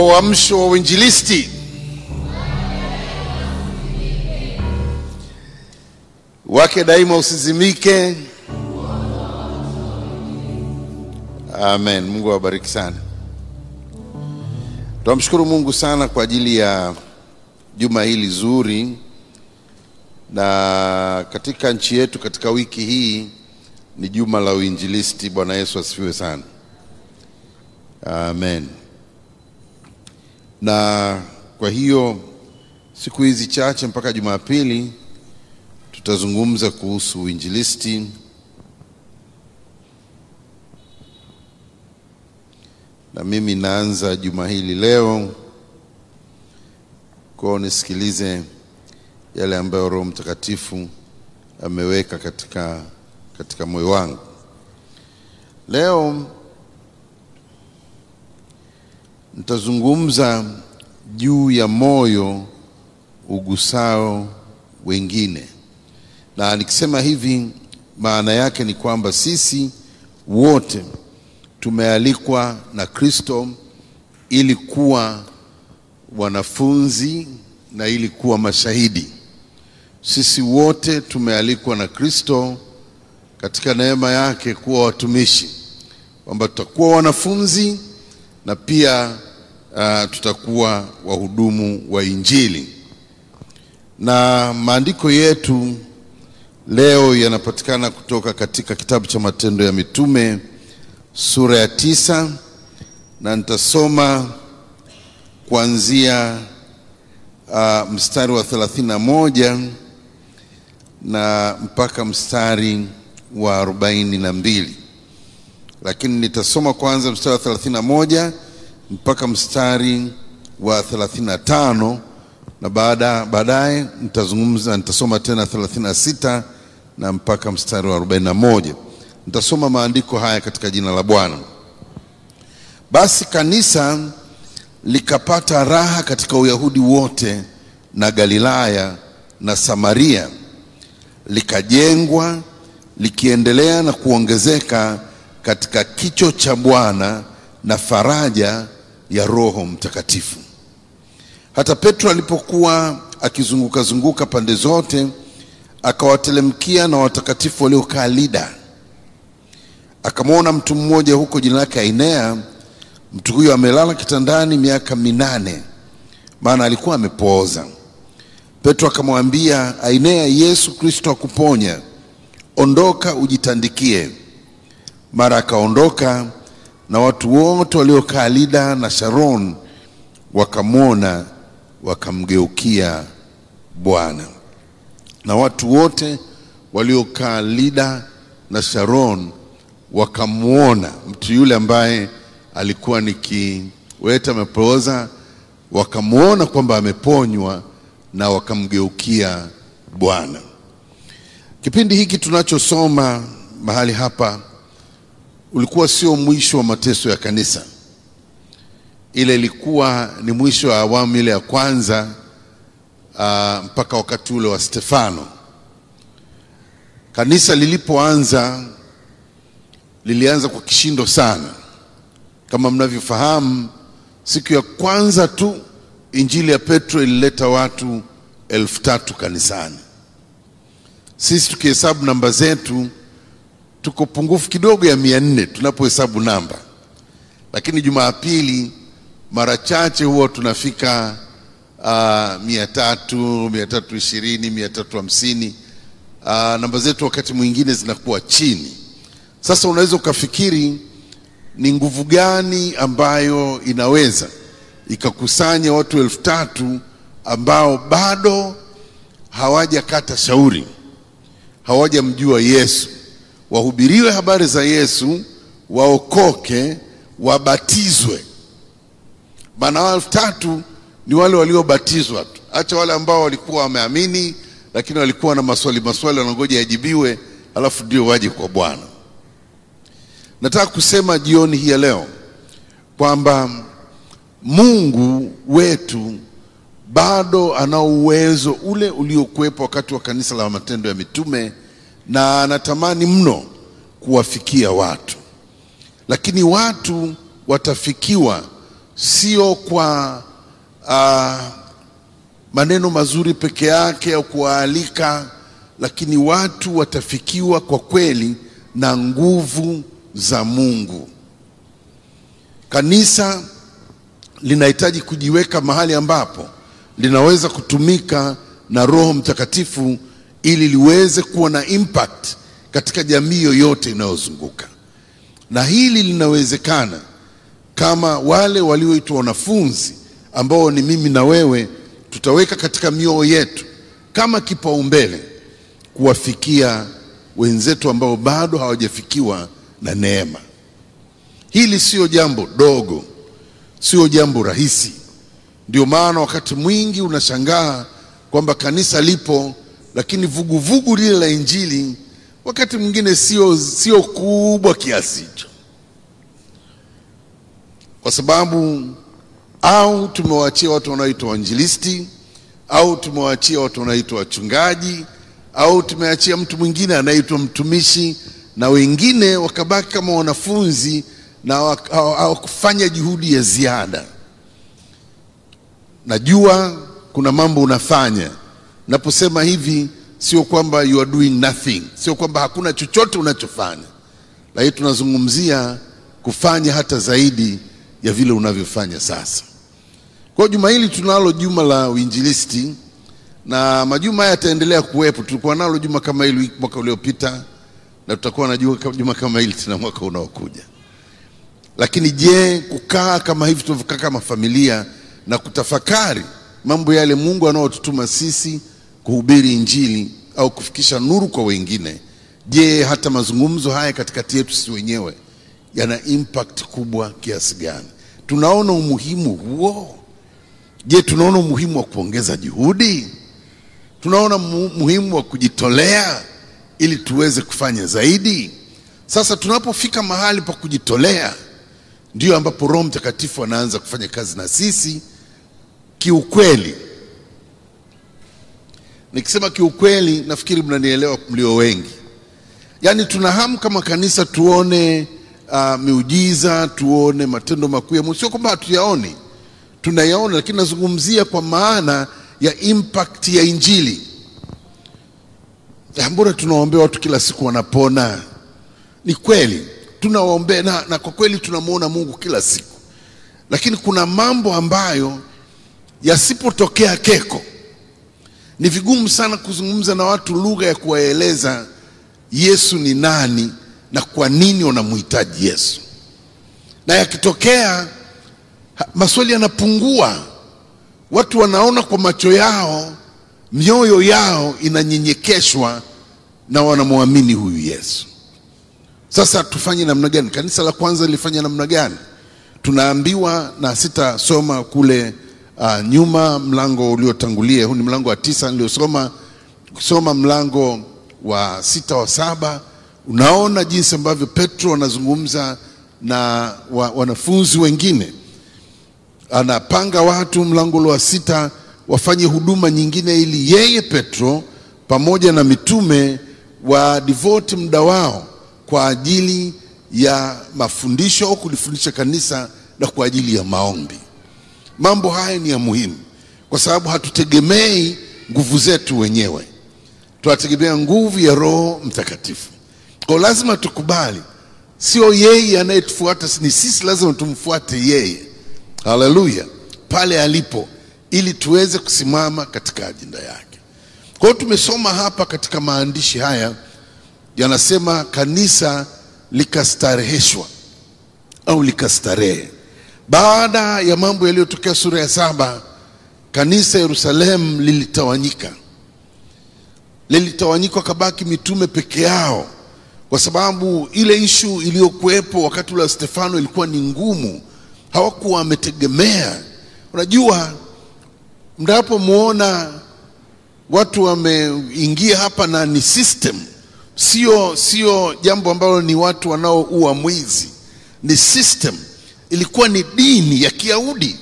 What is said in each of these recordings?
wa uamsho wa uinjilisti. Wake daima usizimike. Amen. Mungu awabariki sana. Tunamshukuru Mungu sana kwa ajili ya juma hili zuri, na katika nchi yetu katika wiki hii ni juma la uinjilisti. Bwana Yesu asifiwe sana. Amen. Na kwa hiyo siku hizi chache mpaka Jumapili tutazungumza kuhusu uinjilisti na mimi naanza juma hili leo kwao, nisikilize yale ambayo Roho Mtakatifu ameweka katika, katika moyo wangu leo. Nitazungumza juu ya moyo ugusao wengine, na nikisema hivi, maana yake ni kwamba sisi wote tumealikwa na Kristo ili kuwa wanafunzi na ili kuwa mashahidi. Sisi wote tumealikwa na Kristo katika neema yake kuwa watumishi, kwamba tutakuwa wanafunzi na pia uh, tutakuwa wahudumu wa Injili. Na maandiko yetu leo yanapatikana kutoka katika kitabu cha Matendo ya Mitume sura ya tisa na nitasoma kuanzia uh, mstari wa thelathini na moja na mpaka mstari wa arobaini na mbili lakini nitasoma kwanza mstari wa thelathini na moja mpaka mstari wa thelathini na baada baadaye nitazungumza nitasoma tena thelathini na na mpaka mstari wa arobaini na moja Nitasoma maandiko haya katika jina la Bwana. Basi kanisa likapata raha katika Uyahudi wote na Galilaya na Samaria, likajengwa likiendelea na kuongezeka katika kicho cha Bwana na faraja ya Roho Mtakatifu. Hata Petro alipokuwa akizunguka zunguka pande zote, akawatelemkia na watakatifu waliokaa Lida akamwona mtu mmoja huko jina lake Ainea. Mtu huyo amelala kitandani miaka minane, maana alikuwa amepooza. Petro akamwambia Ainea, Yesu Kristo akuponya, ondoka ujitandikie. Mara akaondoka, na watu wote waliokaa Lida na Sharon wakamwona, wakamgeukia Bwana. Na watu wote waliokaa Lida na Sharon wakamwona mtu yule ambaye alikuwa ni kiwete amepooza, wakamwona kwamba ameponywa na wakamgeukia Bwana. Kipindi hiki tunachosoma mahali hapa ulikuwa sio mwisho wa mateso ya kanisa, ile ilikuwa ni mwisho wa awamu ile ya kwanza uh, mpaka wakati ule wa Stefano. Kanisa lilipoanza lilianza kwa kishindo sana. Kama mnavyofahamu, siku ya kwanza tu injili ya Petro ilileta watu elfu tatu kanisani. Sisi tukihesabu namba zetu tuko pungufu kidogo ya mia nne tunapohesabu namba, lakini Jumapili mara chache huwa tunafika uh, mia tatu mia tatu ishirini mia tatu hamsini. Uh, namba zetu wakati mwingine zinakuwa chini. Sasa unaweza ukafikiri ni nguvu gani ambayo inaweza ikakusanya watu elfu tatu ambao bado hawajakata shauri, hawajamjua Yesu, wahubiriwe habari za Yesu, waokoke, wabatizwe. Maana elfu tatu ni wale waliobatizwa tu, acha wale ambao walikuwa wameamini, lakini walikuwa na maswali maswali wanangoja yajibiwe, alafu ndio waje kwa Bwana. Nataka kusema jioni hii ya leo kwamba Mungu wetu bado ana uwezo ule uliokuwepo wakati wa kanisa la Matendo ya Mitume, na anatamani mno kuwafikia watu, lakini watu watafikiwa sio kwa uh, maneno mazuri peke yake au kuwaalika, lakini watu watafikiwa kwa kweli na nguvu za Mungu. Kanisa linahitaji kujiweka mahali ambapo linaweza kutumika na Roho Mtakatifu ili liweze kuwa na impact katika jamii yoyote inayozunguka, na hili linawezekana kama wale walioitwa wanafunzi ambao ni mimi na wewe tutaweka katika mioyo yetu kama kipaumbele kuwafikia wenzetu ambao bado hawajafikiwa na neema. Hili sio jambo dogo, sio jambo rahisi. Ndio maana wakati mwingi unashangaa kwamba kanisa lipo, lakini vuguvugu lile la Injili wakati mwingine sio sio kubwa kiasi hicho, kwa sababu au tumewaachia watu wanaoitwa wainjilisti au tumewaachia watu wanaoitwa wachungaji au tumeachia mtu mwingine anaitwa mtumishi, na wengine wakabaki kama wanafunzi na hawakufanya juhudi ya ziada. Najua kuna mambo unafanya. Naposema hivi, sio kwamba you are doing nothing, sio kwamba hakuna chochote unachofanya, lakini tunazungumzia kufanya hata zaidi ya vile unavyofanya sasa. Kwa juma hili tunalo juma la uinjilisti na majuma haya yataendelea kuwepo. Tulikuwa nalo juma kama hili mwaka uliopita na tutakuwa na juma kama hili tena mwaka unaokuja. Lakini je, kukaa kama hivi tunavyokaa kama familia na kutafakari mambo yale Mungu anaotutuma sisi kuhubiri Injili au kufikisha nuru kwa wengine, je, hata mazungumzo haya katikati yetu sisi wenyewe yana impact kubwa kiasi gani? Tunaona umuhimu huo? Je, tunaona umuhimu wa kuongeza juhudi? Tunaona umuhimu wa kujitolea ili tuweze kufanya zaidi? Sasa tunapofika mahali pa kujitolea, ndio ambapo Roho Mtakatifu anaanza kufanya kazi na sisi kiukweli. Nikisema kiukweli, nafikiri mnanielewa mlio wengi. Yaani tuna hamu kama kanisa tuone uh, miujiza, tuone matendo makuu ya Mungu. Sio kwamba hatuyaoni, tunayaona, lakini nazungumzia kwa maana ya impact ya Injili. Mbona tunawaombea watu kila siku wanapona? Ni kweli tunawaombea na, na kwa kweli tunamwona Mungu kila siku, lakini kuna mambo ambayo yasipotokea keko, ni vigumu sana kuzungumza na watu lugha ya kuwaeleza Yesu ni nani na kwa nini wanamhitaji Yesu, na yakitokea maswali yanapungua, watu wanaona kwa macho yao, mioyo yao inanyenyekeshwa na wanamwamini huyu Yesu. Sasa tufanye namna gani? Kanisa la kwanza lilifanya namna gani? Tunaambiwa na sitasoma kule uh, nyuma mlango uliotangulia, huu ni mlango wa tisa niliosoma, kusoma mlango wa sita wa saba, unaona jinsi ambavyo Petro anazungumza na wa, wanafunzi wengine, anapanga watu mlango wa sita wafanye huduma nyingine, ili yeye Petro pamoja na mitume wa devote muda wao kwa ajili ya mafundisho au kulifundisha kanisa na kwa ajili ya maombi. Mambo haya ni ya muhimu kwa sababu hatutegemei nguvu zetu wenyewe, tunategemea nguvu ya Roho Mtakatifu. Kwa lazima tukubali, sio yeye anayetufuata, ni sisi lazima tumfuate yeye. Haleluya, pale alipo, ili tuweze kusimama katika ajenda yake. Kwa hiyo tumesoma hapa katika maandishi haya yanasema kanisa likastareheshwa au likastarehe. Baada ya mambo yaliyotokea sura ya saba, kanisa Yerusalemu lilitawanyika, lilitawanyika, kabaki mitume peke yao, kwa sababu ile ishu iliyokuwepo wakati ule wa Stefano ilikuwa ni ngumu, hawakuwa wametegemea. Unajua, mnapomwona watu wameingia hapa na ni system Sio, sio jambo ambalo ni watu wanaoua mwizi, ni system. Ilikuwa ni dini ya Kiyahudi.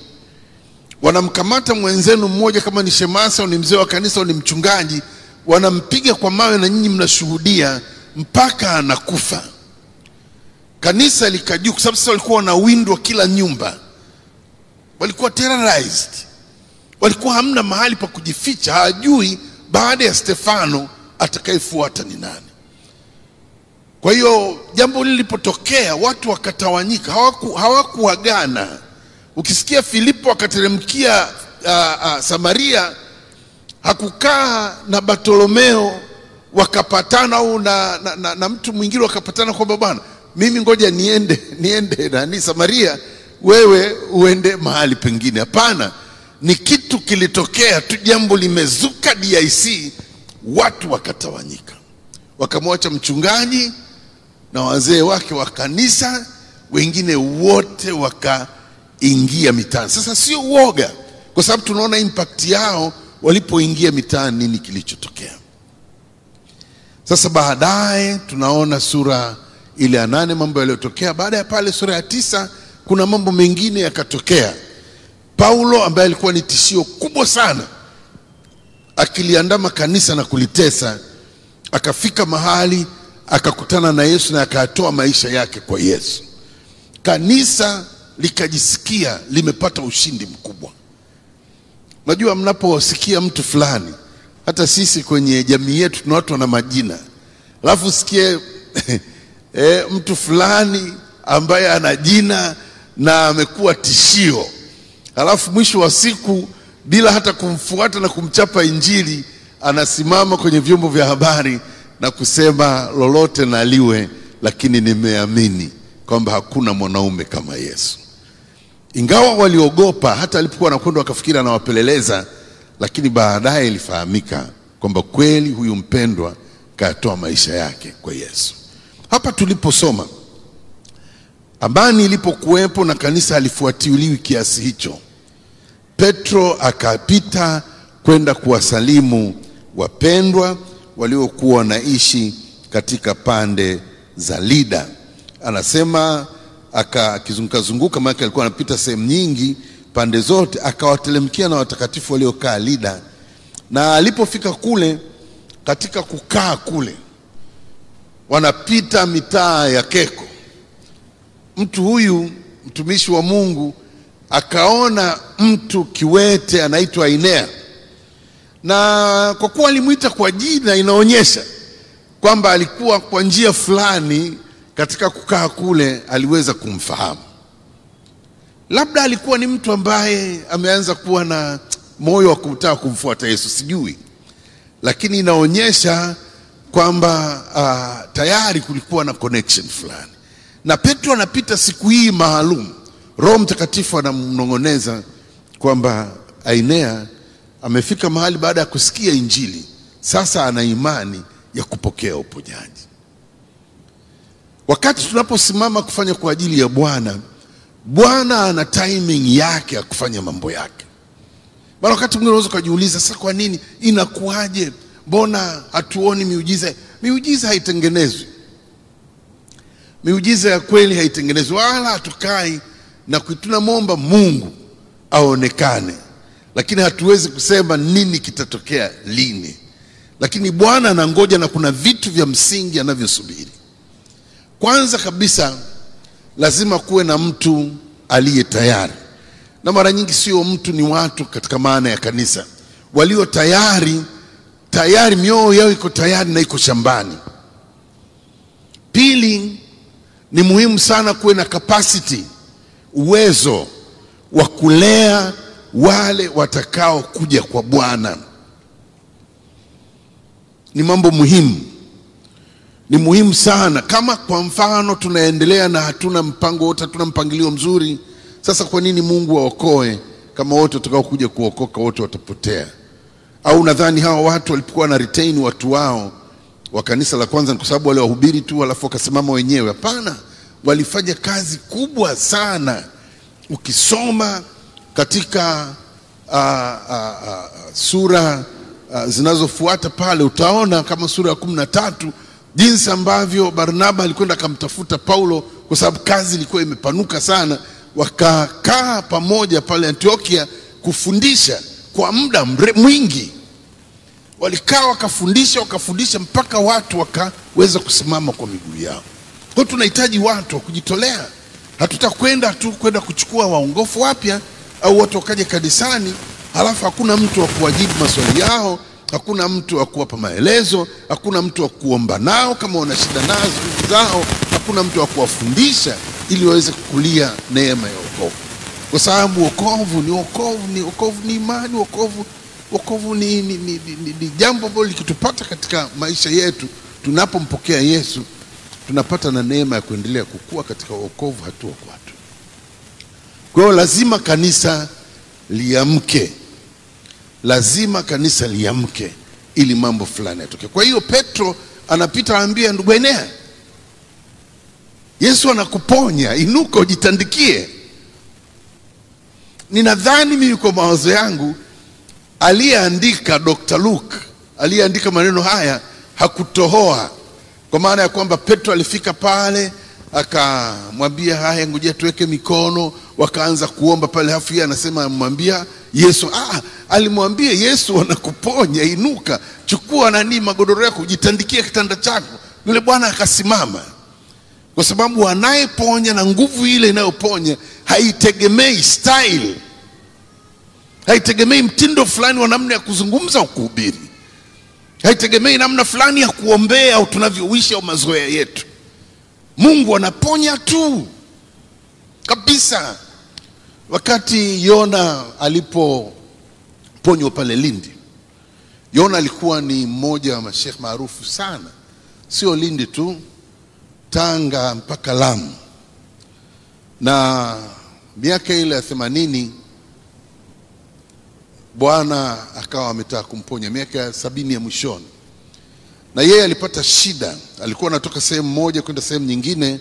Wanamkamata mwenzenu mmoja, kama ni shemasi au ni mzee wa kanisa au ni mchungaji, wanampiga kwa mawe na nyinyi mnashuhudia mpaka anakufa. Kanisa likajua, kwa sababu sasa walikuwa wanawindwa kila nyumba, walikuwa terrorized, walikuwa hamna mahali pa kujificha, hawajui baada ya Stefano atakayefuata ni nani. Kwa hiyo jambo lilipotokea, watu wakatawanyika, hawaku. Ukisikia Filipo akateremkia uh, uh, Samaria, hakukaa na Bartolomeo wakapatana au na, na, na, na mtu mwingine wakapatana kwamba bwana, mimi ngoja niende niende nani Samaria, wewe uende mahali pengine. Hapana, ni kitu kilitokea tu, jambo limezuka DIC, watu wakatawanyika, wakamwacha mchungaji na wazee wake wa kanisa, wengine wote wakaingia mitaani. Sasa sio uoga, kwa sababu tunaona impact yao walipoingia mitaani, nini kilichotokea. Sasa baadaye tunaona sura ile ya nane mambo yaliyotokea. Baada ya pale, sura ya tisa kuna mambo mengine yakatokea. Paulo ambaye alikuwa ni tishio kubwa sana, akiliandama kanisa na kulitesa, akafika mahali akakutana na Yesu na akatoa maisha yake kwa Yesu. Kanisa likajisikia limepata ushindi mkubwa. Najua mnaposikia mtu fulani, hata sisi kwenye jamii yetu tuna watu wana majina, alafu sikie e, mtu fulani ambaye ana jina na amekuwa tishio, alafu mwisho wa siku bila hata kumfuata na kumchapa Injili, anasimama kwenye vyombo vya habari na kusema lolote na liwe, lakini nimeamini kwamba hakuna mwanaume kama Yesu. Ingawa waliogopa, hata alipokuwa anakwenda wakafikiri anawapeleleza, lakini baadaye ilifahamika kwamba kweli huyu mpendwa kayatoa maisha yake kwa Yesu. Hapa tuliposoma, amani ilipokuwepo na kanisa alifuatiliwi kiasi hicho, Petro akapita kwenda kuwasalimu wapendwa waliokuwa wanaishi katika pande za Lida. Anasema akizunguka zunguka, maana alikuwa anapita sehemu nyingi pande zote, akawatelemkia na watakatifu waliokaa Lida. Na alipofika kule, katika kukaa kule, wanapita mitaa ya Keko, mtu huyu mtumishi wa Mungu akaona mtu kiwete anaitwa Ainea na kwa kuwa alimwita kwa jina, inaonyesha kwamba alikuwa kwa njia fulani katika kukaa kule aliweza kumfahamu. Labda alikuwa ni mtu ambaye ameanza kuwa na moyo wa kutaka kumfuata Yesu, sijui, lakini inaonyesha kwamba uh, tayari kulikuwa na connection fulani. Na Petro anapita siku hii maalum, Roho Mtakatifu anamnong'oneza kwamba Ainea amefika mahali baada ya kusikia Injili, sasa ana imani ya kupokea uponyaji. Wakati tunaposimama kufanya kwa ajili ya Bwana, Bwana ana timing yake ya kufanya mambo yake. Maana wakati mwingine unaweza ukajiuliza, sasa kwa nini inakuwaje? Mbona hatuoni miujiza? Miujiza haitengenezwi, miujiza ya kweli haitengenezwi, wala hatukai na tunamwomba Mungu aonekane lakini hatuwezi kusema nini kitatokea lini, lakini Bwana anangoja na kuna vitu vya msingi anavyosubiri. Kwanza kabisa, lazima kuwe na mtu aliye tayari, na mara nyingi sio mtu, ni watu katika maana ya kanisa walio tayari, tayari mioyo yao iko tayari na iko shambani. Pili, ni muhimu sana kuwe na capacity, uwezo wa kulea wale watakao kuja kwa Bwana. Ni mambo muhimu, ni muhimu sana. Kama kwa mfano tunaendelea na hatuna mpango wote, hatuna mpangilio mzuri, sasa kwa nini Mungu aokoe kama wote watakao kuja kuokoka wote watapotea? Au nadhani hawa watu walipokuwa na retain watu wao wa kanisa la kwanza ni kwa sababu wale wahubiri tu alafu wakasimama wenyewe? Hapana, walifanya kazi kubwa sana. Ukisoma katika uh, uh, uh, sura uh, zinazofuata pale utaona kama sura ya kumi na tatu jinsi ambavyo Barnaba alikwenda akamtafuta Paulo kwa sababu kazi ilikuwa imepanuka sana. Wakakaa pamoja pale Antiokia kufundisha kwa muda mwingi, walikaa wakafundisha, wakafundisha mpaka watu wakaweza kusimama kwa miguu yao. Kwa tunahitaji watu wa kujitolea. Hatutakwenda tu kwenda kuchukua waongofu wapya au watu wakaja kanisani halafu hakuna mtu wa kuwajibu maswali yao, hakuna mtu wa kuwapa maelezo, hakuna mtu wa kuomba nao kama wana shida nazo zao, hakuna mtu wa kuwafundisha ili waweze kukulia neema ya wokovu, kwa sababu wokovu ni wokovu ni wokovu ni imani, wokovu wokovu ni, ni, ni, ni, ni, ni jambo ambalo likitupata katika maisha yetu tunapompokea Yesu tunapata na neema ya kuendelea kukua katika wokovu hatua kwa hatua. Kwa hiyo lazima kanisa liamke, lazima kanisa liamke ili mambo fulani yatokee. Kwa hiyo Petro anapita aambia, ndugu Enea, Yesu anakuponya, inuka ujitandikie. Ninadhani mimi kwa mawazo yangu aliyeandika Dr. Luke aliyeandika maneno haya hakutohoa, kwa maana ya kwamba Petro alifika pale akamwambia haya, ngojea tuweke mikono, wakaanza kuomba pale, hafu yeye anasema amwambia Yesu. Ah, alimwambia Yesu anakuponya, inuka, chukua nani magodoro yako, ujitandikie kitanda chako. Yule bwana akasimama, kwa sababu anayeponya na nguvu ile inayoponya haitegemei style, haitegemei mtindo fulani wa namna ya kuzungumza au kuhubiri, haitegemei namna fulani ya kuombea au tunavyoishi au mazoea yetu. Mungu anaponya tu kabisa. Wakati Yona alipoponywa pale Lindi, Yona alikuwa ni mmoja wa mashekh maarufu sana, sio Lindi tu, Tanga mpaka Lamu. Na miaka ile ya themanini Bwana akawa ametaka kumponya, miaka ya sabini ya mwishoni na yeye alipata shida. Alikuwa anatoka sehemu moja kwenda sehemu nyingine,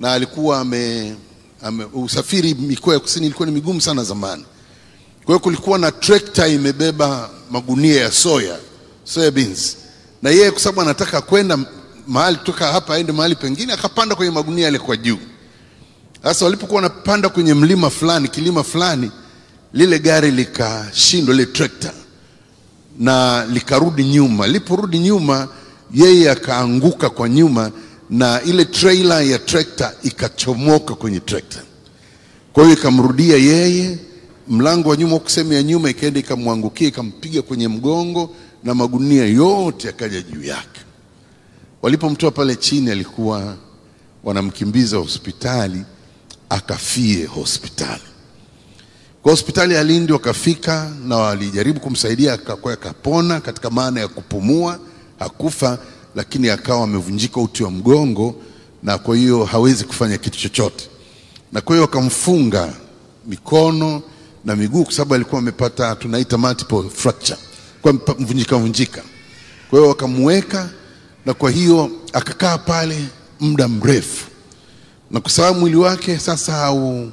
na alikuwa ame, ame, usafiri mikoa ya kusini ilikuwa ni migumu sana zamani. Kwa hiyo kulikuwa na trekta imebeba magunia ya soya, soya beans, na yeye kwa sababu anataka kwenda mahali kutoka hapa aende mahali pengine, akapanda kwenye magunia yale kwa juu. Sasa walipokuwa wanapanda kwenye mlima fulani, kilima fulani, lile gari likashindwa, lile trekta na likarudi nyuma. Liporudi nyuma, yeye akaanguka kwa nyuma, na ile trailer ya trekta ikachomoka kwenye trekta. Kwa hiyo ikamrudia yeye, mlango wa nyuma huku sehemu ya nyuma ikaenda ikamwangukia, ikampiga kwenye mgongo, na magunia yote yakaja juu yake. Walipomtoa pale chini, alikuwa wanamkimbiza hospitali, akafie hospitali kwa hospitali ya Lindi wakafika na walijaribu kumsaidia akapona, katika maana ya kupumua, hakufa, lakini akawa amevunjika uti wa mgongo, na kwa hiyo hawezi kufanya kitu chochote, na kwa hiyo wakamfunga mikono na miguu, kwa sababu alikuwa amepata tunaita multiple fracture, kwa mvunjika vunjika. Kwa hiyo wakamweka, na kwa hiyo akakaa pale muda mrefu, na kwa sababu mwili wake sasa hau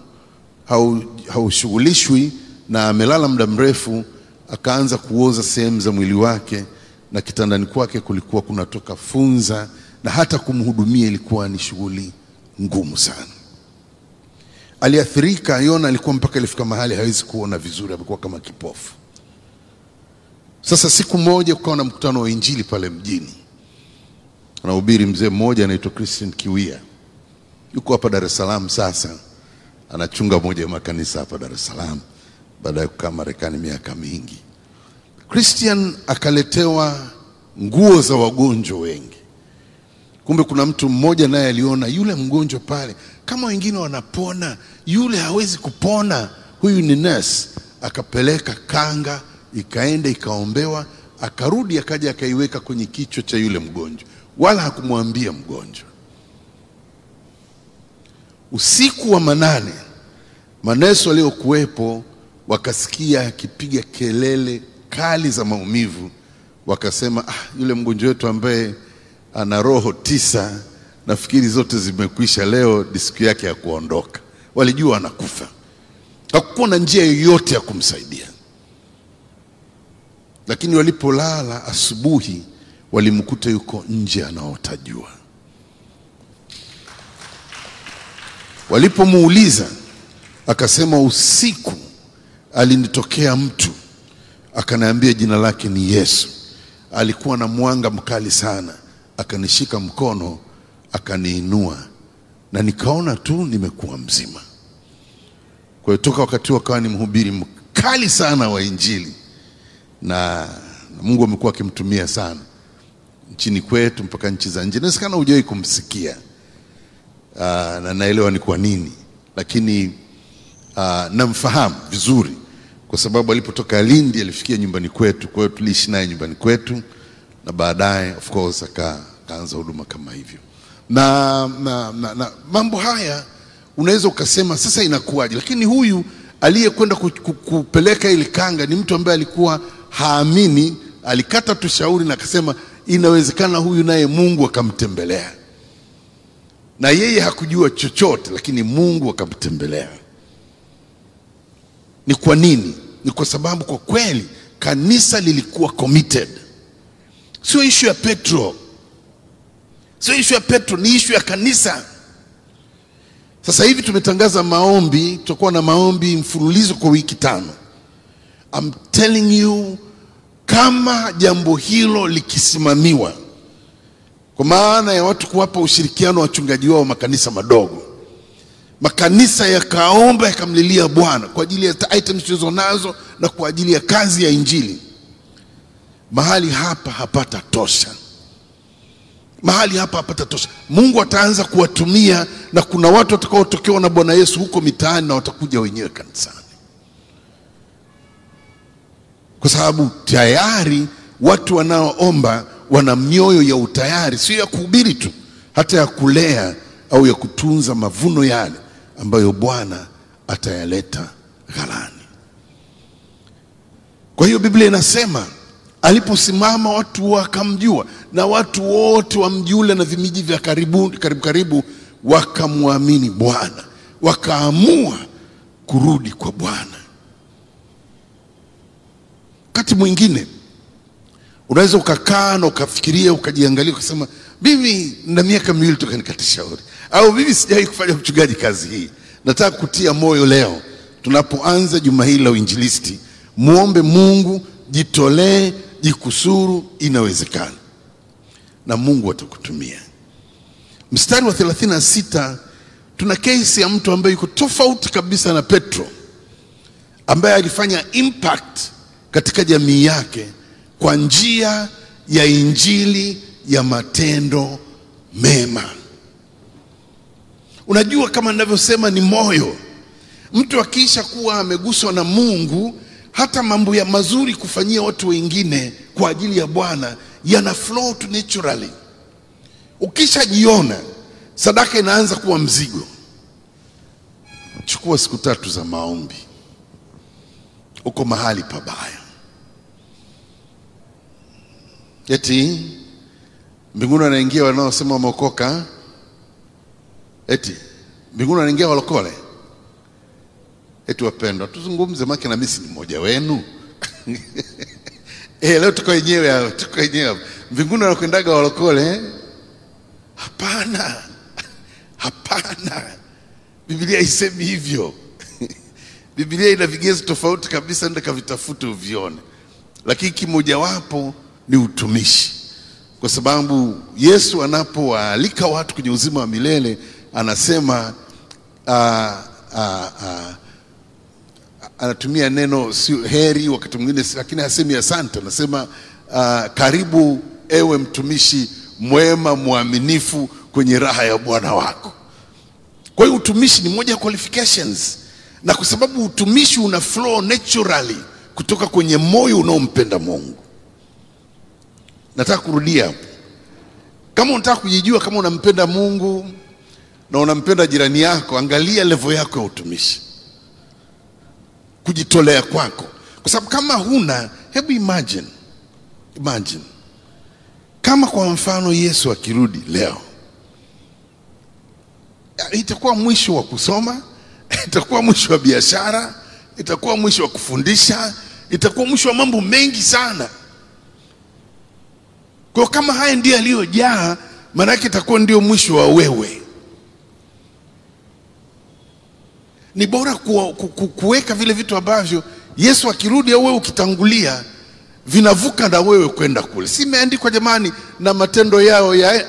haushughulishwi na amelala muda mrefu, akaanza kuoza sehemu za mwili wake, na kitandani kwake kulikuwa kunatoka funza, na hata kumhudumia ilikuwa ni shughuli ngumu sana. Aliathirika. Yona alikuwa mpaka ilifika mahali hawezi kuona vizuri, amekuwa kama kipofu. Sasa siku moja kukawa na mkutano wa Injili pale mjini, anahubiri mzee mmoja anaitwa Christian Kiwia, yuko hapa Dar es Salaam sasa anachunga moja ya makanisa hapa Dar es Salaam baada ya kukaa Marekani miaka mingi. Christian akaletewa nguo za wagonjwa wengi. Kumbe kuna mtu mmoja naye aliona yule mgonjwa pale, kama wengine wanapona, yule hawezi kupona, huyu ni nurse. Akapeleka kanga, ikaenda ikaombewa, akarudi, akaja akaiweka kwenye kichwa cha yule mgonjwa, wala hakumwambia mgonjwa. Usiku wa manane, manesi waliokuwepo wakasikia akipiga kelele kali za maumivu, wakasema ah, yule mgonjwa wetu ambaye ana roho tisa, nafikiri zote zimekwisha, leo ni siku yake ya kuondoka. Walijua anakufa, hakukuwa na njia yoyote ya kumsaidia. Lakini walipolala asubuhi, walimkuta yuko nje anaota Walipomuuliza akasema, usiku alinitokea mtu akaniambia jina lake ni Yesu. Alikuwa na mwanga mkali sana, akanishika mkono akaniinua, na nikaona tu nimekuwa mzima. Kwa hiyo toka wakati huo akawa ni mhubiri mkali sana wa Injili na, Mungu amekuwa akimtumia sana nchini kwetu mpaka nchi za nje. Inawezekana hujawahi kumsikia uh, na naelewa ni kwa nini, lakini uh, namfahamu vizuri kwa sababu alipotoka Lindi alifikia nyumbani kwetu, kwa hiyo tuliishi naye nyumbani kwetu na baadaye of course akaanza huduma kama hivyo. Na, na, na, na mambo haya unaweza ukasema sasa inakuwaje, lakini huyu aliyekwenda ku, ku, kupeleka ile kanga ni mtu ambaye alikuwa haamini, alikata tushauri na akasema inawezekana huyu naye Mungu akamtembelea, na yeye hakujua chochote, lakini Mungu akamtembelea. Ni kwa nini? Ni kwa sababu kwa kweli kanisa lilikuwa committed. Sio ishu ya Petro, sio ishu ya Petro, ni ishu ya kanisa. Sasa hivi tumetangaza maombi, tutakuwa na maombi mfululizo kwa wiki tano. I'm telling you, kama jambo hilo likisimamiwa, kwa maana ya watu kuwapa ushirikiano wachungaji wao wa makanisa madogo, makanisa yakaomba yakamlilia Bwana kwa ajili ya items tulizo nazo na kwa ajili ya kazi ya Injili, mahali hapa hapata tosha. Mahali hapa hapata tosha. Mungu ataanza kuwatumia na kuna watu watakaotokewa na Bwana Yesu huko mitaani na watakuja wenyewe kanisani, kwa sababu tayari watu wanaoomba wana mioyo ya utayari, sio ya kuhubiri tu, hata ya kulea au ya kutunza mavuno yale ambayo Bwana atayaleta ghalani. Kwa hiyo Biblia inasema aliposimama watu wakamjua, na watu wote wa mji ule na vimiji vya karibu karibu, karibu wakamwamini Bwana, wakaamua kurudi kwa Bwana. Wakati mwingine unaweza ukakaa na ukafikiria ukajiangalia ukasema, mimi na miaka miwili toka nikate shauri, au mimi sijawahi kufanya mchungaji kazi hii. Nataka kutia moyo leo tunapoanza juma hili la uinjilisti, muombe Mungu, jitolee, jikusuru, inawezekana na Mungu atakutumia. Mstari wa 36 tuna kesi ya mtu ambaye yuko tofauti kabisa na Petro, ambaye alifanya impact katika jamii yake kwa njia ya injili ya matendo mema. Unajua, kama ninavyosema, ni moyo. Mtu akiisha kuwa ameguswa na Mungu, hata mambo ya mazuri kufanyia watu wengine kwa ajili ya Bwana yana flow tu naturally. Ukishajiona sadaka inaanza kuwa mzigo, chukua siku tatu za maombi, uko mahali pabaya. Eti mbinguni wanaingia wanaosema wameokoka, eti mbinguni wanaingia walokole. Eti wapendwa, tuzungumze, make na mimi si mmoja wenu Eh, leo tuko wenyewe tuko wenyewe. Mbinguni wanakwendaga walokole? Hapana, hapana, Biblia haisemi hivyo. Biblia ina vigezo tofauti kabisa, nenda kavitafute uvione, lakini kimojawapo ni utumishi, kwa sababu Yesu anapowaalika watu kwenye uzima wa milele anasema uh, uh, uh, anatumia neno sio heri wakati mwingine, lakini hasemi asante, anasema uh, karibu ewe mtumishi mwema mwaminifu kwenye raha ya bwana wako. Kwa hiyo utumishi ni moja ya qualifications, na kwa sababu utumishi una flow naturally kutoka kwenye moyo unaompenda Mungu. Nataka kurudia. Kama unataka kujijua kama unampenda Mungu na unampenda jirani yako, angalia levo yako ya utumishi. Kujitolea kwako, kwa sababu kama huna, hebu imagine, imagine. Kama kwa mfano Yesu akirudi leo, itakuwa mwisho wa kusoma, itakuwa mwisho wa biashara, itakuwa mwisho wa kufundisha, itakuwa mwisho wa mambo mengi sana. Kwa kama haya ndiyo aliyojaa, maanake itakuwa ndio mwisho wa wewe. ni bora ku, ku, ku, kuweka vile vitu ambavyo Yesu akirudi au wewe ukitangulia vinavuka na wewe kwenda kule. Si imeandikwa jamani, na matendo yao ya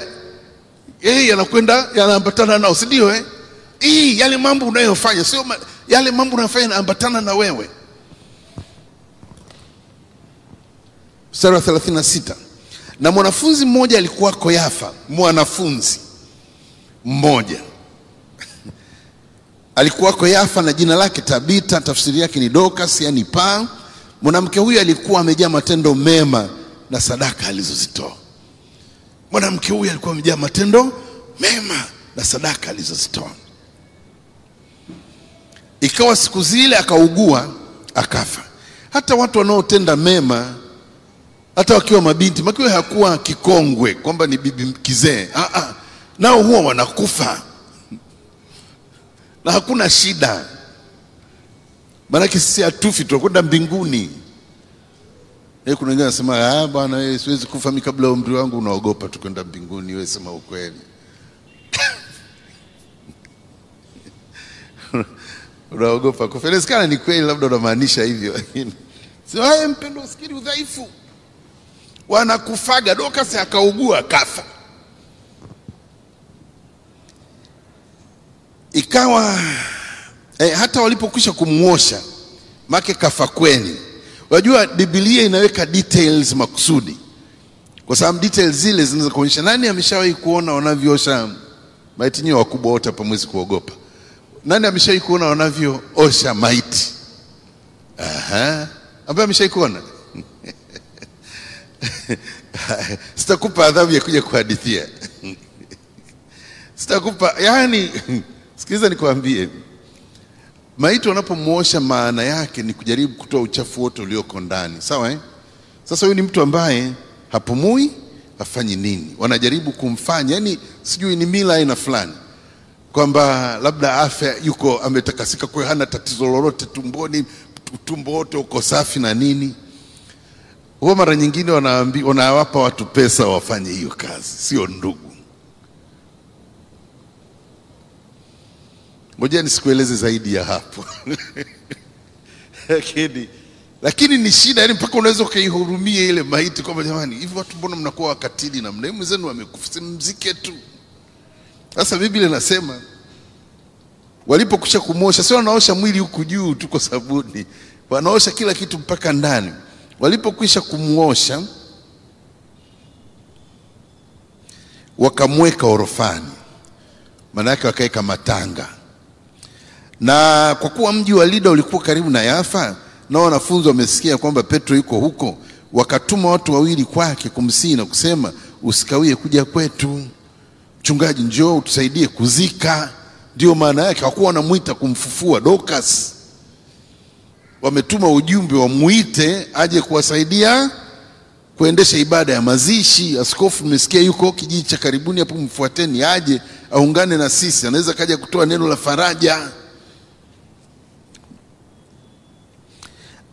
yeye yanakwenda yanaambatana nao, si ndio? Eh, hii yale mambo unayofanya sio yale mambo unayofanya yanaambatana na wewe. Sura wa 36 na mwanafunzi mmoja alikuwako Yafa, mwanafunzi mmoja alikuwako Yafa na jina lake Tabita, tafsiri yake ni Dorcas, yani paa. Mwanamke huyu alikuwa amejaa matendo mema na sadaka alizozitoa. Mwanamke huyu alikuwa amejaa matendo mema na sadaka alizozitoa. Ikawa siku zile akaugua akafa. Hata watu wanaotenda mema hata wakiwa mabinti, makiwa hakuwa kikongwe kwamba ni bibi kizee, ah ah, nao huwa wanakufa na hakuna shida, maanake sisi hatufi, tunakwenda mbinguni. Eh, kuna wengine wanasema ah, bwana wewe, siwezi kufa mimi kabla ya umri wangu. Unaogopa tukwenda mbinguni, wewe sema ukweli. unaogopa kufa. Inawezekana ni kweli, labda unamaanisha hivyo, sio haya. Mpendo, usikiri udhaifu, wanakufaga. Dorcas akaugua kafa. Ikawa eh, hata walipokwisha kumwosha make kafa kweli. Unajua Biblia inaweka details makusudi, kwa sababu details zile zinaweza kuonyesha nani ameshawahi kuona wanavyoosha maiti. Nyewe wakubwa wote hapa mwezi kuogopa. Nani ameshawahi kuona wanavyoosha maiti? Aha, ambaye ameshawahi kuona sitakupa adhabu ya kuja kuhadithia. Sitakupa yani Sikiliza nikwambie, maiti wanapomwosha maana yake ni kujaribu kutoa uchafu wote ulioko ndani, sawa eh? Sasa huyu ni mtu ambaye hapumui, hafanyi nini, wanajaribu kumfanya yani, sijui ni mila aina fulani. Kwamba labda afya yuko ametakasika, kwa hana tatizo lolote tumboni, tumbo wote uko safi na nini. Huwa mara nyingine wanaambi, wanawapa watu pesa wafanye hiyo kazi, sio ndugu Ngoja nisikueleze zaidi ya hapo lakini lakini ni shida, yani mpaka unaweza ukaihurumia ile maiti kwamba jamani, hivi watu mbona mnakuwa wakatili namna hii? Mwenzenu amekufa, mzike tu. Sasa Biblia inasema walipokwisha kumwosha, sio wanaosha mwili huku juu tu kwa sabuni, wanaosha kila kitu mpaka ndani. Walipokwisha kumwosha, wakamweka orofani, maana yake wakaweka matanga. Na kwa kuwa mji wa Lida ulikuwa karibu na Yafa, na wanafunzi wamesikia kwamba Petro yuko huko, wakatuma watu wawili kwake kumsihi na kusema, usikawie kuja kwetu, mchungaji, njoo utusaidie kuzika. Ndio maana yake, hakuwa wanamwita kumfufua Dorcas, wametuma ujumbe wamuite aje kuwasaidia kuendesha ibada ya mazishi. Askofu mmesikia yuko kijiji cha karibuni hapo, mfuateni aje aungane na sisi, anaweza kaja kutoa neno la faraja.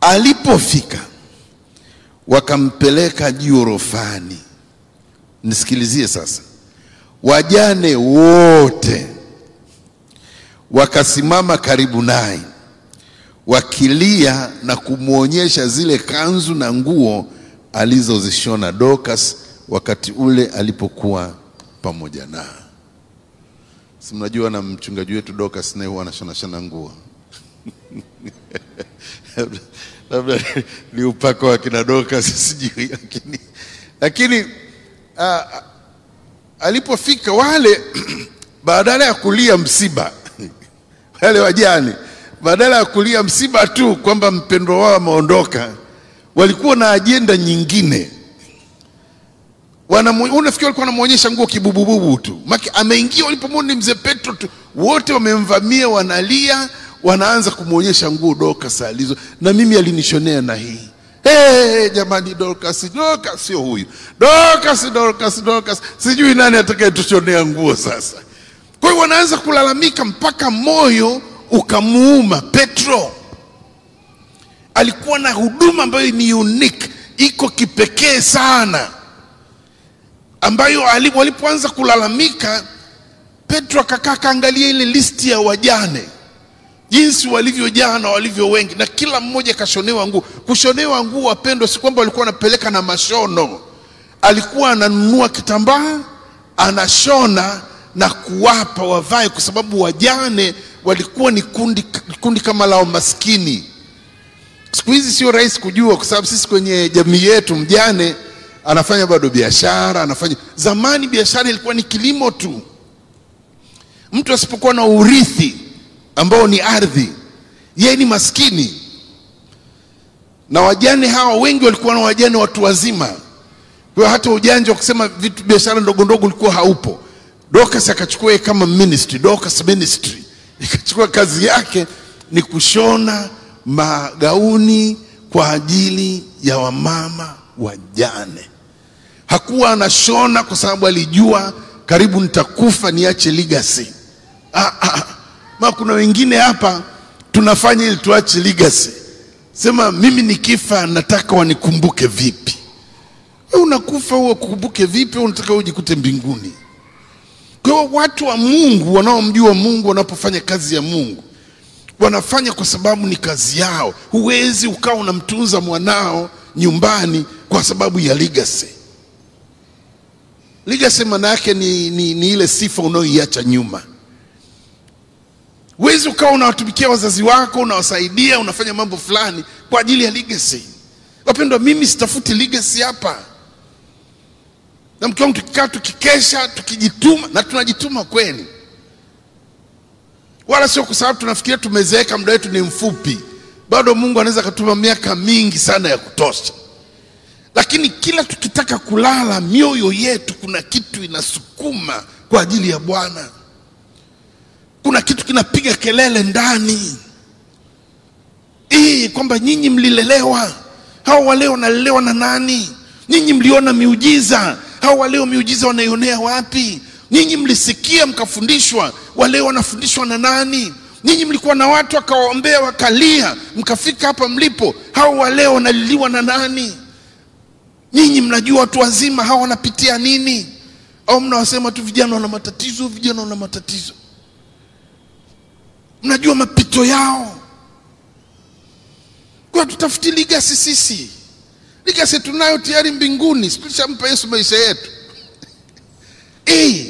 Alipofika wakampeleka juu orofani. Nisikilizie sasa, wajane wote wakasimama karibu naye wakilia na kumwonyesha zile kanzu na nguo alizozishona Dorcas wakati ule alipokuwa pamoja na. Si mnajua na mchungaji wetu Dorcas naye huwa anashonashona nguo labda ni upako wa kina Dorcas sijui, lakini lakini uh, alipofika wale badala ya kulia msiba wale wajane badala ya kulia msiba tu kwamba mpendwa wao ameondoka, walikuwa na ajenda nyingine. Unafikiri walikuwa wanamwonyesha nguo kibubububu tu, maki ameingia, walipomwona ni mzee Petro tu, wote wamemvamia, wanalia wanaanza kumwonyesha nguo Dorcas alizo, na mimi alinishonea na hii. Hey, jamani, Dorcas, Dorcas sio huyu. Dorcas, Dorcas, Dorcas, sijui nani atakayetushonea nguo sasa. Kwa hiyo wanaanza kulalamika mpaka moyo ukamuuma Petro. Alikuwa na huduma ambayo ni unique, iko kipekee sana, ambayo walipoanza kulalamika, Petro akakaa kaangalia ile listi ya wajane jinsi walivyojaa na walivyo wengi, na kila mmoja kashonewa nguo. Kushonewa nguo, wapendwa, si kwamba walikuwa wanapeleka na mashono. Alikuwa ananunua kitambaa anashona na kuwapa wavae, kwa sababu wajane walikuwa ni kundi, kundi kama lao maskini. Siku hizi sio rahisi kujua, kwa sababu sisi kwenye jamii yetu mjane anafanya bado biashara, anafanya. Zamani biashara ilikuwa ni kilimo tu. Mtu asipokuwa na urithi ambao ni ardhi, yeye ni maskini. Na wajane hawa wengi walikuwa na wajane watu wazima, kwa hata ujanja wa kusema vitu biashara ndogo ndogo ulikuwa haupo. Dorcas akachukua kama ministry, Dorcas ministry ikachukua kazi yake ni kushona magauni kwa ajili ya wamama wajane. Hakuwa anashona kwa sababu alijua karibu nitakufa niache legacy. Ah, ah. Ma kuna wengine hapa tunafanya ili tuache legacy. Sema mimi nikifa nataka wanikumbuke vipi? Wewe unakufa uwe kukumbuke vipi? Unataka ujikute mbinguni. Kwa hiyo watu wa Mungu wanaomjua Mungu wanapofanya kazi ya Mungu wanafanya kwa sababu ni kazi yao. Huwezi ukawa unamtunza mwanao nyumbani kwa sababu ya legacy. Legacy maana yake ni, ni, ni ile sifa unayoiacha nyuma. Huwezi ukawa unawatumikia wazazi wako, unawasaidia, unafanya mambo fulani kwa ajili ya legacy. Wapendwa, mimi sitafuti legacy hapa na mke wangu tukikaa tukikesha tukijituma na tunajituma kweli, wala sio kwa sababu tunafikiria tumezeeka, muda wetu ni mfupi. Bado Mungu anaweza akatuma miaka mingi sana ya kutosha, lakini kila tukitaka kulala, mioyo yetu kuna kitu inasukuma kwa ajili ya Bwana. Kuna kitu kinapiga kelele ndani hii kwamba nyinyi mlilelewa, hao waleo wanalelewa na nani? Nyinyi mliona miujiza hao waleo miujiza wanaionea wapi? Nyinyi mlisikia mkafundishwa, waleo wanafundishwa na nani? Nyinyi mlikuwa na watu wakawaombea wakalia, mkafika hapa mlipo, hao waleo wanaliliwa na nani? Nyinyi mnajua watu wazima hawa wanapitia nini? Au mnawasema tu vijana wana matatizo, vijana wana matatizo? Mnajua mapito yao. Kwa tutafutiliga sisi ligasi tunayo tayari mbinguni, tulishampa Yesu maisha yetu. Eh.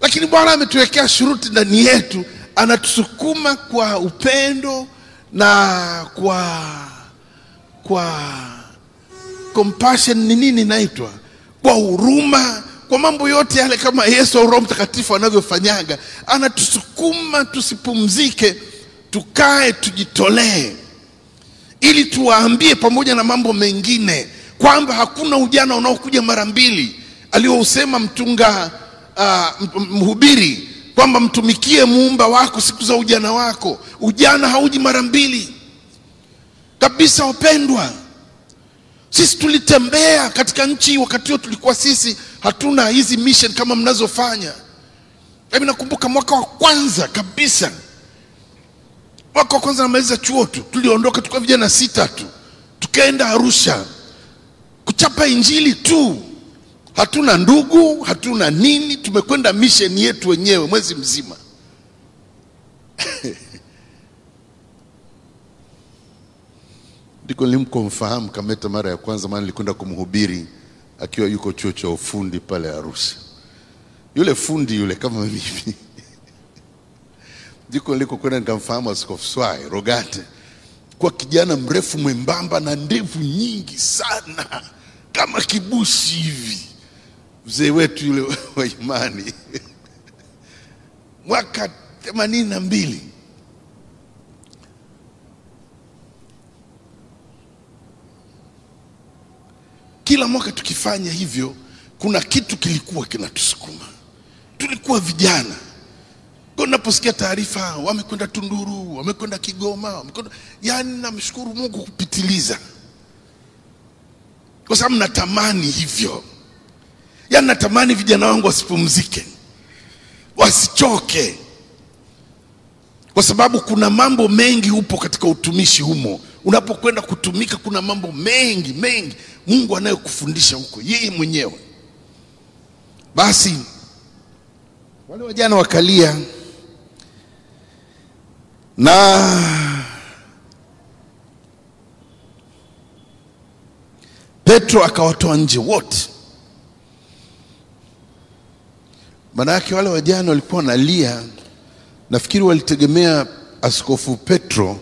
Lakini Bwana ametuwekea shuruti ndani yetu, anatusukuma kwa upendo na kwa kwa compassion, ni nini inaitwa, kwa huruma, kwa mambo yote yale, kama Yesu au Roho Mtakatifu anavyofanyaga, anatusukuma tusipumzike, tukae, tujitolee ili tuwaambie pamoja na mambo mengine kwamba hakuna ujana unaokuja mara mbili, aliyousema mtunga uh, mhubiri kwamba mtumikie muumba wako siku za ujana wako. Ujana hauji mara mbili kabisa, wapendwa. Sisi tulitembea katika nchi wakati huo, tulikuwa sisi hatuna hizi mission kama mnazofanya. Mimi nakumbuka mwaka wa kwanza kabisa mwaka wa kwanza namaliza chuo tu, tuliondoka tukiwa vijana sita tu, tukaenda Arusha. Kuchapa injili tu. Hatuna ndugu, hatuna nini, tumekwenda misheni yetu wenyewe mwezi mzima. Ndiko nilimkomfahamu Kameta mara ya kwanza, maana nilikwenda kumhubiri akiwa yuko chuo cha ufundi pale Arusha. Yule fundi yule kama mimi ndiko nilikokwenda nikamfahamu Askofu Swai Rogate, kwa kijana mrefu mwembamba na ndevu nyingi sana kama kibushi hivi, mzee wetu yule wa imani mwaka themanini na mbili. Kila mwaka tukifanya hivyo, kuna kitu kilikuwa kinatusukuma. Tulikuwa vijana kwa naposikia taarifa wamekwenda Tunduru, wamekwenda Kigoma, wamekwenda yani, namshukuru Mungu kupitiliza, kwa sababu natamani hivyo, yani natamani vijana wangu wasipumzike, wasichoke, kwa sababu kuna mambo mengi upo katika utumishi humo. Unapokwenda kutumika, kuna mambo mengi mengi Mungu anayokufundisha huko, yeye mwenyewe. Basi wale wajana wakalia na Petro akawatoa nje wote. Maana wale wajane walikuwa wanalia, nafikiri walitegemea Askofu Petro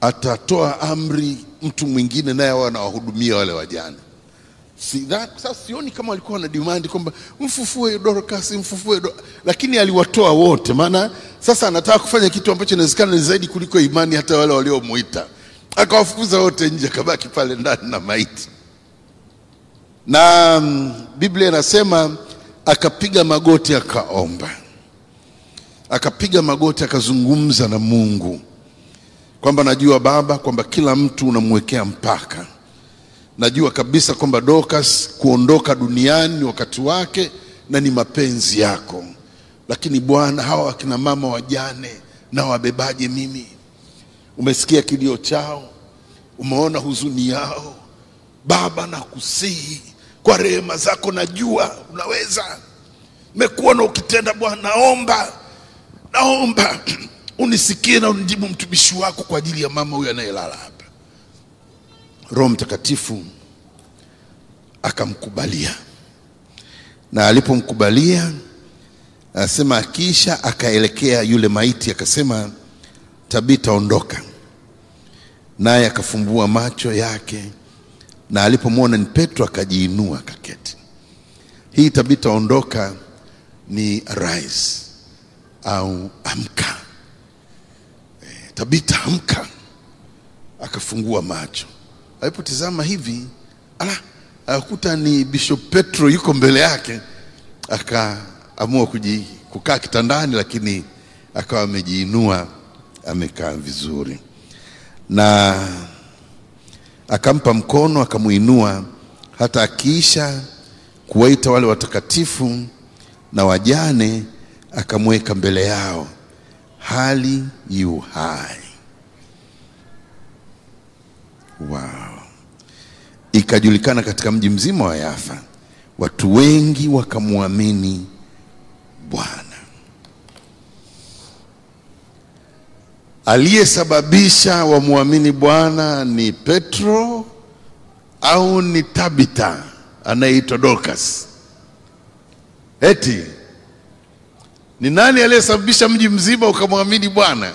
atatoa amri, mtu mwingine naye awe anawahudumia wale wajane. Si sasa sioni kama walikuwa na demand kwamba mfufue Dorcas, mfufue Dor lakini aliwatoa wote, maana sasa anataka kufanya kitu ambacho inawezekana ni zaidi kuliko imani hata wale waliomuita, akawafukuza wote nje, akabaki pale ndani na maiti. Na mm, Biblia inasema akapiga magoti akaomba, akapiga magoti akazungumza na Mungu. Kwamba najua Baba, kwamba kila mtu unamwekea mpaka najua kabisa kwamba Dorcas kuondoka duniani ni wakati wake na ni mapenzi yako, lakini Bwana, hawa wakina mama wajane na wabebaje mimi? Umesikia kilio chao, umeona huzuni yao Baba, nakusihi kwa rehema zako, najua unaweza, nimekuona ukitenda Bwana, naomba naomba unisikie na unijibu mtumishi wako kwa ajili ya mama huyu anayelala. Roho Mtakatifu akamkubalia, na alipomkubalia anasema, kisha akaelekea yule maiti akasema, Tabita, ondoka. Naye akafumbua macho yake, na alipomwona ni Petro akajiinua akaketi. Hii Tabita, ondoka ni rise au amka. E, Tabita, amka. Akafungua macho alipotizama hivi ala, akakuta ni Bishop Petro yuko mbele yake, akaamua kukaa kitandani, lakini akawa amejiinua amekaa vizuri, na akampa mkono akamuinua, hata akiisha kuwaita wale watakatifu na wajane, akamweka mbele yao hali yu hai. Wow. Ikajulikana katika mji mzima wa Yafa, watu wengi wakamwamini Bwana. Aliyesababisha wamwamini Bwana ni Petro au ni Tabita anayeitwa Dorcas? Eti ni nani aliyesababisha mji mzima ukamwamini Bwana?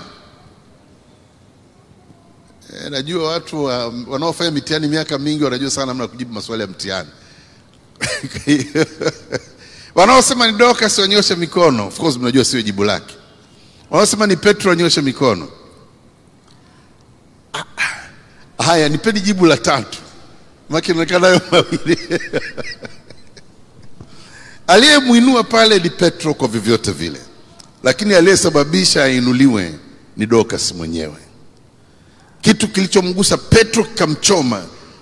Eh, najua watu wa, wanaofanya mitihani miaka mingi wanajua sana namna kujibu maswali ya mtihani. Wanaosema ni Dorcas wanyoshe mikono. Of course mnajua sio jibu lake. Wanaosema ni Petro wanyoshe mikono. Ah, ah. Haya, nipeni jibu la tatu, maana inaonekana hayo mawili aliyemwinua pale ni Petro kwa vyovyote vile, lakini aliyesababisha ainuliwe ni Dorcas mwenyewe. Kitu kilichomgusa Petro kikamchoma,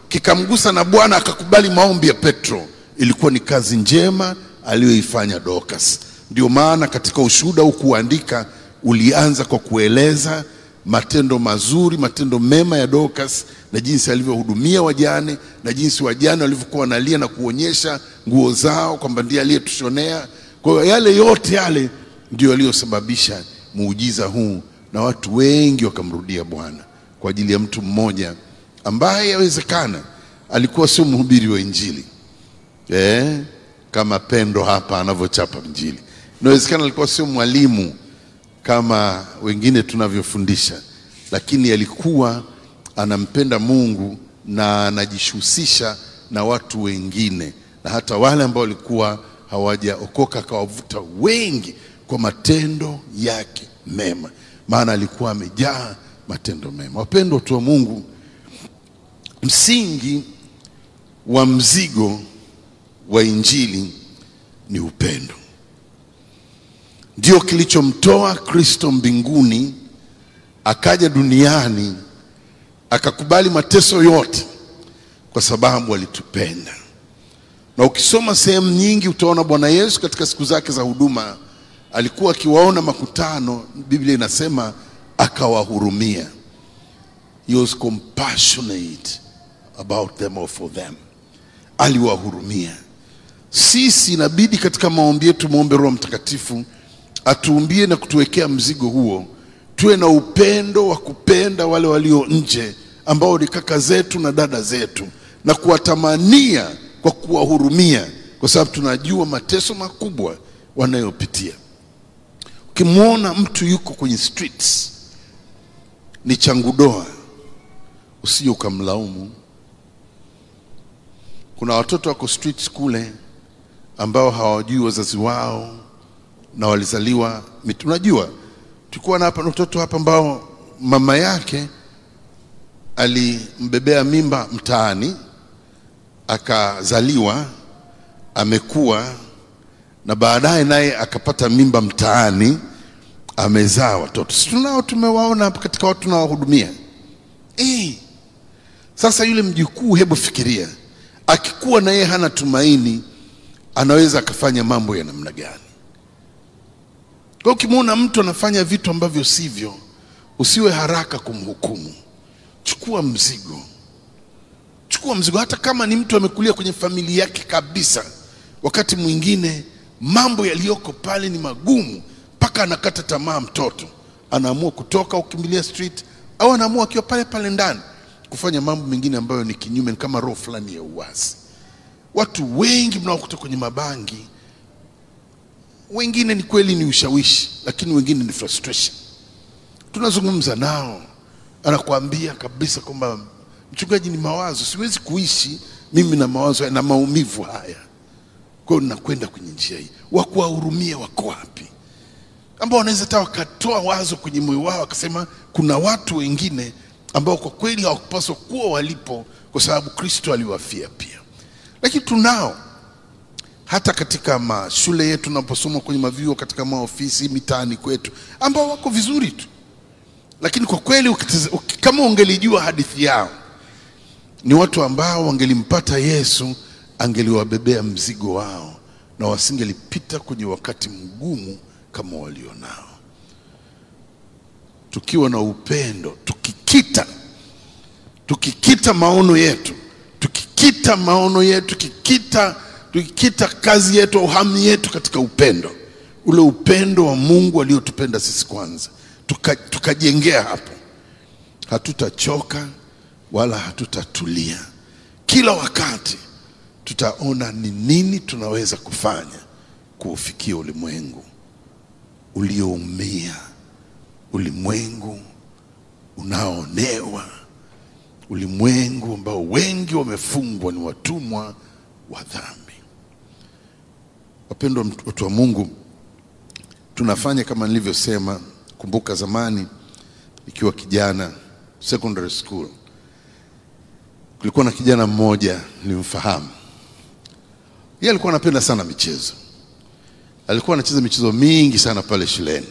kikamgusa na Bwana akakubali maombi ya Petro. Ilikuwa ni kazi njema aliyoifanya Dorcas. Ndio maana katika ushuhuda huu kuandika ulianza kwa kueleza matendo mazuri, matendo mema ya Dorcas na jinsi alivyohudumia wajane na jinsi wajane walivyokuwa wanalia na kuonyesha nguo zao kwamba ndiye aliyetushonea. Kwa hiyo yale yote yale ndio yaliyosababisha muujiza huu, na watu wengi wakamrudia Bwana kwa ajili ya mtu mmoja ambaye yawezekana alikuwa sio mhubiri wa Injili eh, kama Pendo hapa anavyochapa Injili. Inawezekana alikuwa sio mwalimu kama wengine tunavyofundisha, lakini alikuwa anampenda Mungu na anajishusisha na watu wengine, na hata wale ambao walikuwa hawajaokoka akawavuta wengi kwa matendo yake mema, maana alikuwa amejaa matendo mema. Wapendwa watu wa Mungu, msingi wa mzigo wa injili ni upendo. Ndio kilichomtoa Kristo mbinguni akaja duniani akakubali mateso yote kwa sababu alitupenda. Na ukisoma sehemu nyingi utaona Bwana Yesu katika siku zake za huduma alikuwa akiwaona makutano, Biblia inasema akawahurumia. He was compassionate about them or for them, aliwahurumia. Sisi inabidi katika maombi yetu muombe Roho Mtakatifu atuumbie na kutuwekea mzigo huo, tuwe na upendo wa kupenda wale walio nje ambao ni kaka zetu na dada zetu, na kuwatamania kwa kuwahurumia, kwa sababu tunajua mateso makubwa wanayopitia. ukimwona mtu yuko kwenye streets ni changudoa usije ukamlaumu. Kuna watoto wako streets kule ambao hawajui wazazi wao na walizaliwa unajua tulikuwa na hapa na hapa ambao mama yake alimbebea mimba mtaani akazaliwa amekuwa na baadaye naye akapata mimba mtaani amezaa watoto. Si tunao tumewaona katika watu tunaowahudumia. E. sasa yule mjukuu hebu fikiria akikuwa na yeye hana tumaini anaweza akafanya mambo ya namna gani? Kwa ukimwona mtu anafanya vitu ambavyo sivyo usiwe haraka kumhukumu. Chukua mzigo. Chukua mzigo. Hata kama ni mtu amekulia kwenye familia yake kabisa wakati mwingine mambo yaliyoko pale ni magumu mpaka anakata tamaa mtoto. Anaamua kutoka ukimbilia street au anaamua akiwa pale pale ndani kufanya mambo mengine ambayo ni kinyume kama roho fulani ya uasi. Watu wengi mnaokuta kwenye mabangi. Wengine ni kweli ni ushawishi lakini wengine ni frustration. Tunazungumza nao. Anakuambia kabisa kwamba mchungaji ni mawazo. Siwezi kuishi mimi na mawazo na maumivu haya. Kwa nakwenda kwenye njia hii. Wakuwahurumia wako wapi ambao wanaweza hata wakatoa wazo kwenye moyo wao wakasema kuna watu wengine ambao kwa kweli hawakupaswa kuwa walipo kwa sababu kristo aliwafia pia. Lakini tunao hata katika mashule yetu tunaposoma kwenye mavyuo katika maofisi mitaani kwetu ambao wako vizuri tu. Lakini kwa kweli kama ungelijua hadithi yao ni watu ambao wangelimpata yesu angeliwabebea mzigo wao na wasingelipita kwenye wakati mgumu kama walionao. Tukiwa na upendo tukikita tukikita maono yetu tukikita maono yetu tukikita, tukikita kazi yetu au hamu yetu katika upendo. Ule upendo wa mungu aliotupenda sisi kwanza. Tuka- tukajengea hapo. Hatutachoka wala hatutatulia. Kila wakati tutaona ni nini tunaweza kufanya kuufikia ulimwengu ulioumia ulimwengu unaoonewa ulimwengu ambao wengi wamefungwa ni watumwa wa dhambi. Wapendwa watu wa mungu tunafanya kama nilivyosema kumbuka zamani nikiwa kijana secondary school. Kulikuwa na kijana mmoja nilimfahamu yeye alikuwa anapenda sana michezo alikuwa anacheza michezo mingi sana pale shuleni.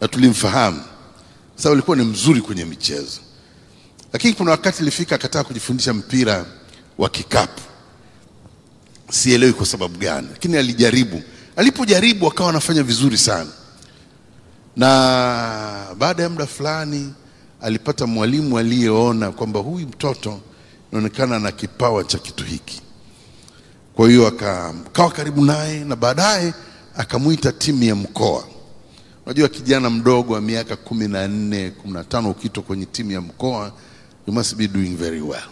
Na tulimfahamu. Sababu alikuwa ni mzuri kwenye michezo. Lakini kuna wakati ilifika akataka kujifundisha mpira wa kikapu. Sielewi kwa sababu gani lakini alijaribu. Alipojaribu akawa anafanya vizuri sana. Na baada ya muda fulani alipata mwalimu aliyeona kwamba huyu mtoto inaonekana na kipawa cha kitu hiki kwa hiyo akawa karibu naye na baadaye akamwita timu ya mkoa. Unajua kijana mdogo wa miaka kumi na nne kumi na tano ukitwa kwenye timu ya mkoa you must be doing very well.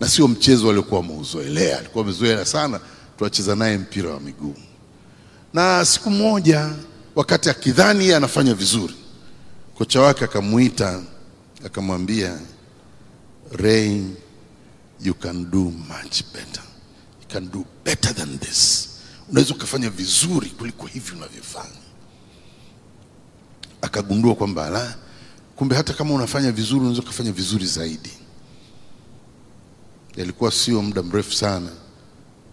Na sio mchezo aliokuwa ameuzoelea alikuwa amezoea sana tuacheza naye mpira wa miguu. Na siku moja wakati akidhani yeye anafanya vizuri kocha wake akamwita akamwambia Ray you can do much better can do better than this. Unaweza ukafanya vizuri kuliko hivi unavyofanya. Akagundua kwamba la kumbe hata kama unafanya vizuri unaweza ukafanya vizuri zaidi. Yalikuwa sio muda mrefu sana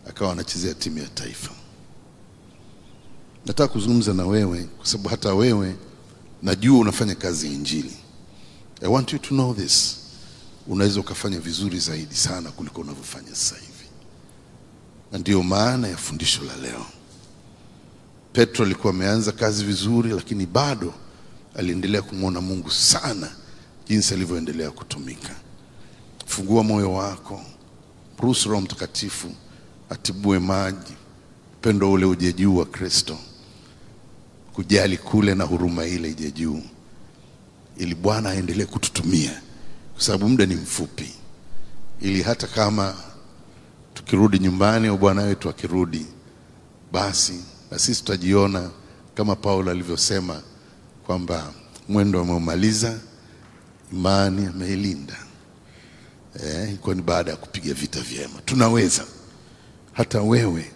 akawa anachezea timu ya taifa. Nataka kuzungumza na wewe kwa sababu hata wewe najua unafanya kazi ya injili. I want you to know this. Unaweza ukafanya vizuri zaidi sana kuliko unavyofanya sasa hivi na ndiyo maana ya fundisho la leo. Petro alikuwa ameanza kazi vizuri lakini bado aliendelea kumwona mungu sana jinsi alivyoendelea kutumika. Fungua moyo wako. Ruhusu roho mtakatifu atibue maji. Upendo ule uje juu wa kristo. Kujali kule na huruma ile ije juu. Ili bwana aendelee kututumia. Kwa sababu muda ni mfupi. Ili hata kama tukirudi nyumbani au bwana wetu akirudi basi na sisi tutajiona kama Paulo alivyosema kwamba mwendo ameumaliza, imani ameilinda. Eh, ilikuwa ni baada ya kupiga vita vyema. Tunaweza, hata wewe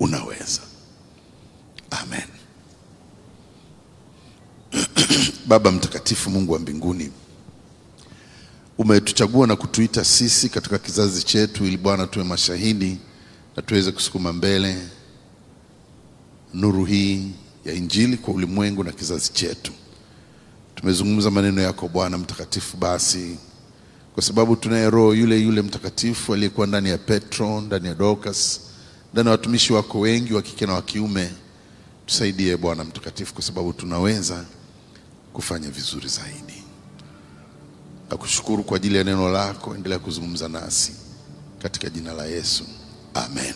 unaweza. Amen. Baba mtakatifu, Mungu wa mbinguni, umetuchagua na kutuita sisi katika kizazi chetu, ili Bwana tuwe mashahidi na tuweze kusukuma mbele nuru hii ya Injili kwa ulimwengu na kizazi chetu. Tumezungumza maneno yako Bwana mtakatifu, basi kwa sababu tunaye Roho yule yule mtakatifu aliyekuwa ndani ya Petro, ndani ya Dorcas, ndani ya watumishi wako wengi wa kike na wa kiume, tusaidie Bwana mtakatifu, kwa sababu tunaweza kufanya vizuri zaidi. Nakushukuru kwa ajili ya neno lako, endelea kuzungumza nasi katika jina la Yesu, amen.